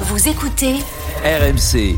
Vous écoutez RMC.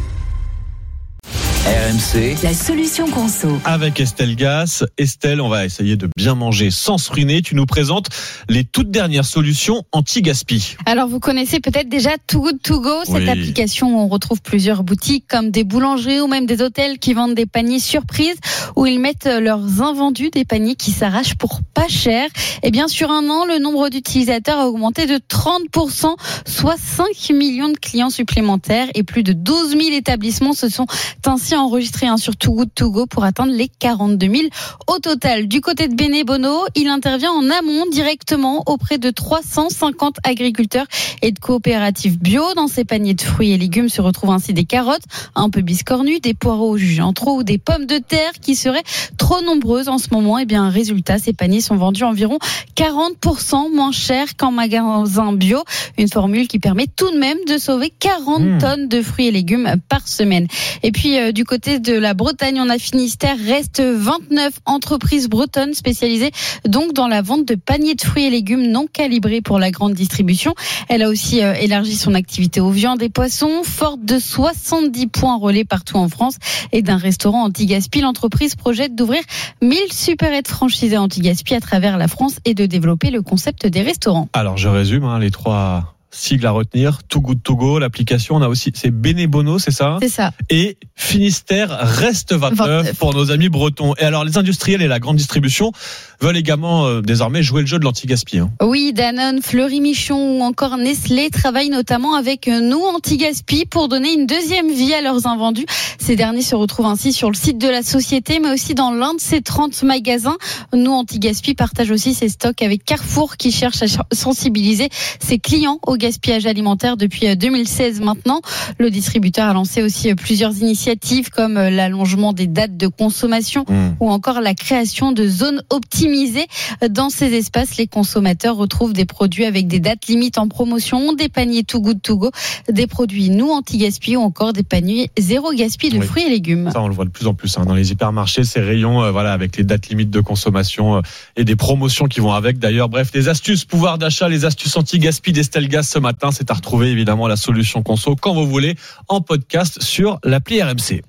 RMC. la solution conso. avec Estelle Gas. Estelle, on va essayer de bien manger sans se ruiner. Tu nous présentes les toutes dernières solutions anti-gaspi. Alors vous connaissez peut-être déjà Too Good To Go, cette Oui. application où on retrouve plusieurs boutiques comme des boulangeries ou même des hôtels qui vendent des paniers surprises où ils mettent leurs invendus, des paniers qui s'arrachent pour pas cher. Et bien sur un an, le nombre d'utilisateurs a augmenté de 30%, soit 5 millions de clients supplémentaires et plus de 12 000 établissements se sont ainsi enregistrés hein, sur Too Good To pour atteindre les 42 000 au total. Du côté de Bene Bono, il intervient en amont directement auprès de 350 agriculteurs et de coopératives bio. Dans ces paniers de fruits et légumes se retrouvent ainsi des carottes un peu biscornues, des poireaux jugés en trop ou des pommes de terre qui seraient trop nombreuses en ce moment. Et bien, résultat, ces paniers sont vendus environ 40% moins cher qu'en magasin bio. Une formule qui permet tout de même de sauver 40 Mmh. tonnes de fruits et légumes par semaine. Et puis, euh, du côté de la Bretagne, on a Finistère, reste 29 entreprises bretonnes spécialisées donc dans la vente de paniers de fruits et légumes non calibrés pour la grande distribution. Elle a aussi euh, élargi son activité aux viandes et poissons, forte de 70 points relais partout en France et d'un restaurant anti-gaspi. L'entreprise projette d'ouvrir 1000 supérettes franchisées anti-gaspi à travers la France et de développer le concept des restaurants. Alors, je résume hein, les trois sigles à retenir. Too Good To Go, l'application. On a aussi, c'est Benebono, c'est ça C'est ça. Et Finistère reste 29, 29. pour nos amis bretons. Et alors, les industriels et la grande distribution veulent également euh, désormais jouer le jeu de l'anti-gaspi. hein. Oui, Danone, Fleury Michon ou encore Nestlé travaillent notamment avec nous anti-gaspi pour donner une deuxième vie à leurs invendus. Ces derniers se retrouvent ainsi sur le site de la société, mais aussi dans l'un de ses 30 magasins. Nous anti-gaspi partage aussi ses stocks avec Carrefour qui cherche à sensibiliser ses clients au gaspillage alimentaire depuis euh, 2016 maintenant. Le distributeur a lancé aussi euh, plusieurs initiatives comme euh, l'allongement des dates de consommation Mmh. ou encore la création de zones optimisées. Dans ces espaces, les consommateurs retrouvent des produits avec des dates limites en promotion, des paniers Too Good To Go, des produits nous anti-gaspi ou encore des paniers zéro gaspi de Oui. fruits et légumes. Ça, on le voit de plus en plus hein, dans les hypermarchés, ces rayons, euh, voilà, avec les dates limites de consommation euh, et des promotions qui vont avec. D'ailleurs, bref, les astuces pouvoir d'achat, les astuces anti-gaspi d'Estelle Gas ce matin, c'est à retrouver évidemment la solution conso quand vous voulez en podcast sur l'appli RMC.